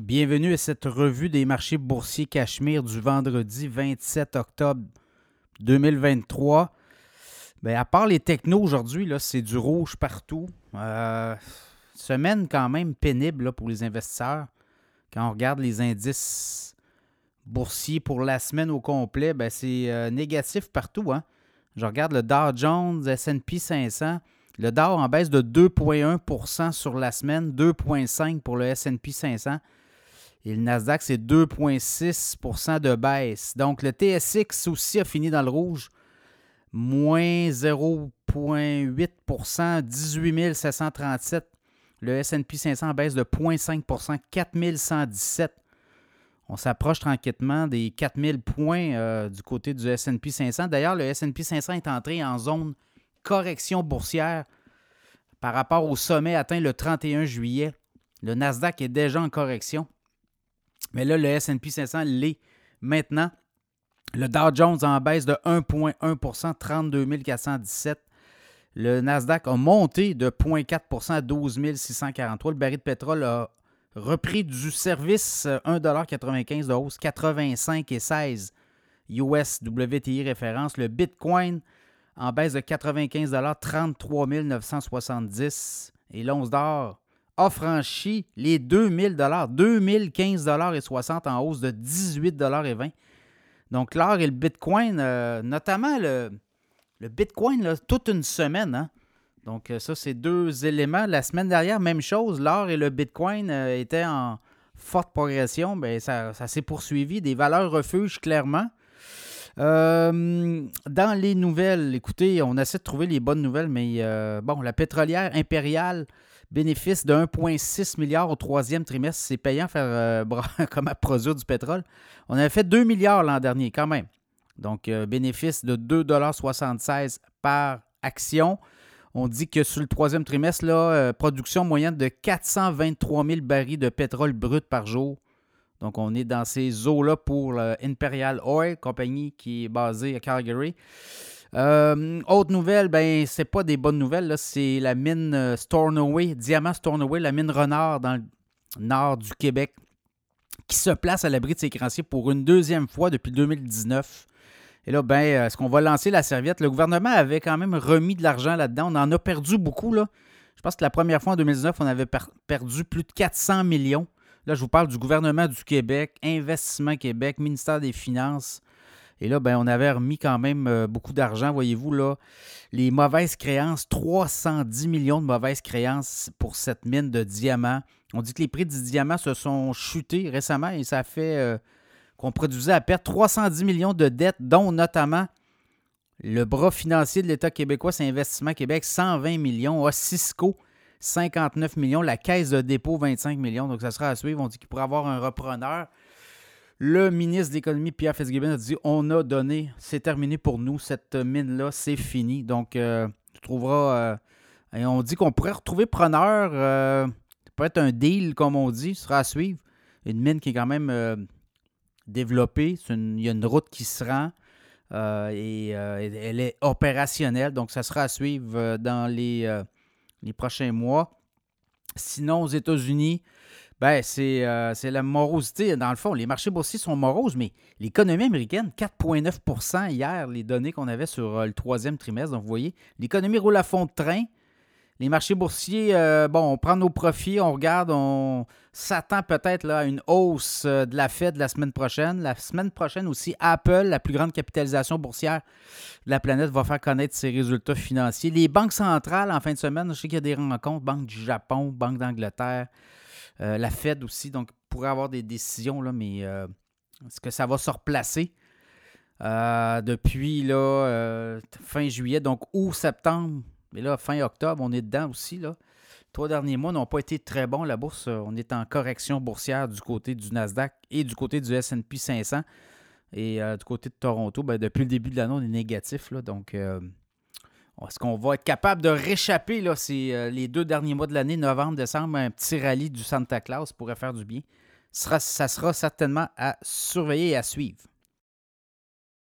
Bienvenue à cette revue des marchés boursiers Cachemire du vendredi 27 octobre 2023. Ben, à part les technos aujourd'hui, c'est du rouge partout. Euh, semaine quand même pénible là, pour les investisseurs. Quand on regarde les indices boursiers pour la semaine au complet, ben, c'est euh, négatif partout. Hein. Je regarde le Dow Jones, SP 500. Le Dow en baisse de 2,1% sur la semaine, 2,5% pour le SP 500. Et le Nasdaq, c'est 2,6% de baisse. Donc, le TSX aussi a fini dans le rouge. Moins 0,8% 18 737. Le S&P 500 baisse de 0,5% 4117. On s'approche tranquillement des 4000 points euh, du côté du S&P 500. D'ailleurs, le S&P 500 est entré en zone correction boursière par rapport au sommet atteint le 31 juillet. Le Nasdaq est déjà en correction. Mais là, le SP 500 l'est maintenant. Le Dow Jones en baisse de 1,1% 32 417. Le Nasdaq a monté de 0,4% à 12 643. Le baril de pétrole a repris du service 1,95 de hausse, 85,16 US WTI référence. Le Bitcoin en baisse de 95 33 970. Et l'once d'or a franchi les 2000 2015 et 60 en hausse de 18 et 20. Donc l'or et le Bitcoin, euh, notamment le, Bitcoin, toute une semaine. Hein. Donc euh, ça, c'est deux éléments. La semaine dernière, même chose, l'or et le Bitcoin euh, étaient en forte progression. Bien, ça, ça s'est poursuivi. Des valeurs refuges, clairement. dans les nouvelles, écoutez, on essaie de trouver les bonnes nouvelles, mais bon, la pétrolière impériale Bénéfice de 1,6 milliard au troisième trimestre. C'est payant faire euh, comme à produire du pétrole. On avait fait 2 milliards l'an dernier quand même. Donc, euh, bénéfice de 2,76 par action. On dit que sur le troisième trimestre, là, euh, production moyenne de 423 000 barils de pétrole brut par jour. Donc, on est dans ces eaux-là pour l'Imperial Oil, compagnie qui est basée à Calgary. Euh, autre nouvelle, ben c'est pas des bonnes nouvelles, c'est la mine euh, Stornoway, Diamant Stornoway, la mine Renard dans le nord du Québec, qui se place à l'abri de ses créanciers pour une deuxième fois depuis 2019. Et là, ben, euh, est-ce qu'on va lancer la serviette? Le gouvernement avait quand même remis de l'argent là-dedans. On en a perdu beaucoup, là. Je pense que la première fois en 2019, on avait perdu plus de 400 millions. Là, je vous parle du gouvernement du Québec, Investissement Québec, ministère des Finances. Et là, ben, on avait remis quand même euh, beaucoup d'argent, voyez-vous, là. Les mauvaises créances, 310 millions de mauvaises créances pour cette mine de diamants. On dit que les prix du diamant se sont chutés récemment et ça fait euh, qu'on produisait à perte 310 millions de dettes, dont notamment le bras financier de l'État québécois, c'est Investissement Québec, 120 millions. Cisco, 59 millions. La Caisse de dépôt, 25 millions. Donc, ça sera à suivre. On dit qu'il pourrait avoir un repreneur. Le ministre de l'Économie, Pierre Fitzgibbon, a dit on a donné, c'est terminé pour nous, cette mine-là, c'est fini. Donc, euh, tu trouveras. Euh, on dit qu'on pourrait retrouver preneur. Euh, ça peut être un deal, comme on dit, ce sera à suivre. Une mine qui est quand même développée. il y a une route qui se rend. et elle est opérationnelle. Donc, ça sera à suivre dans les, les prochains mois. Sinon, aux États-Unis, ben, euh, c'est la morosité. Dans le fond, les marchés boursiers sont moroses, mais l'économie américaine, 4,9% hier, les données qu'on avait sur euh, le troisième trimestre. Donc, vous voyez, l'économie roule à fond de train. Les marchés boursiers, euh, bon, on prend nos profits, on regarde, on s'attend peut-être à une hausse de la Fed la semaine prochaine. La semaine prochaine aussi, Apple, la plus grande capitalisation boursière de la planète, va faire connaître ses résultats financiers. Les banques centrales, en fin de semaine, je sais qu'il y a des rencontres, Banque du Japon, Banque d'Angleterre, euh, la Fed aussi, donc pourrait avoir des décisions, là, mais euh, est-ce que ça va se replacer? Euh, depuis là, fin juillet, donc août, septembre, mais là, fin octobre, on est dedans aussi. Là. Trois derniers mois n'ont pas été très bons. La bourse, on est en correction boursière du côté du Nasdaq et du côté du SP 500. Et du côté de Toronto, ben, depuis le début de l'année, on est négatif. Donc, est-ce qu'on va être capable de réchapper là, euh, les deux derniers mois de l'année, novembre, décembre, un petit rallye du Santa Claus pourrait faire du bien? Ça ça sera certainement à surveiller et à suivre.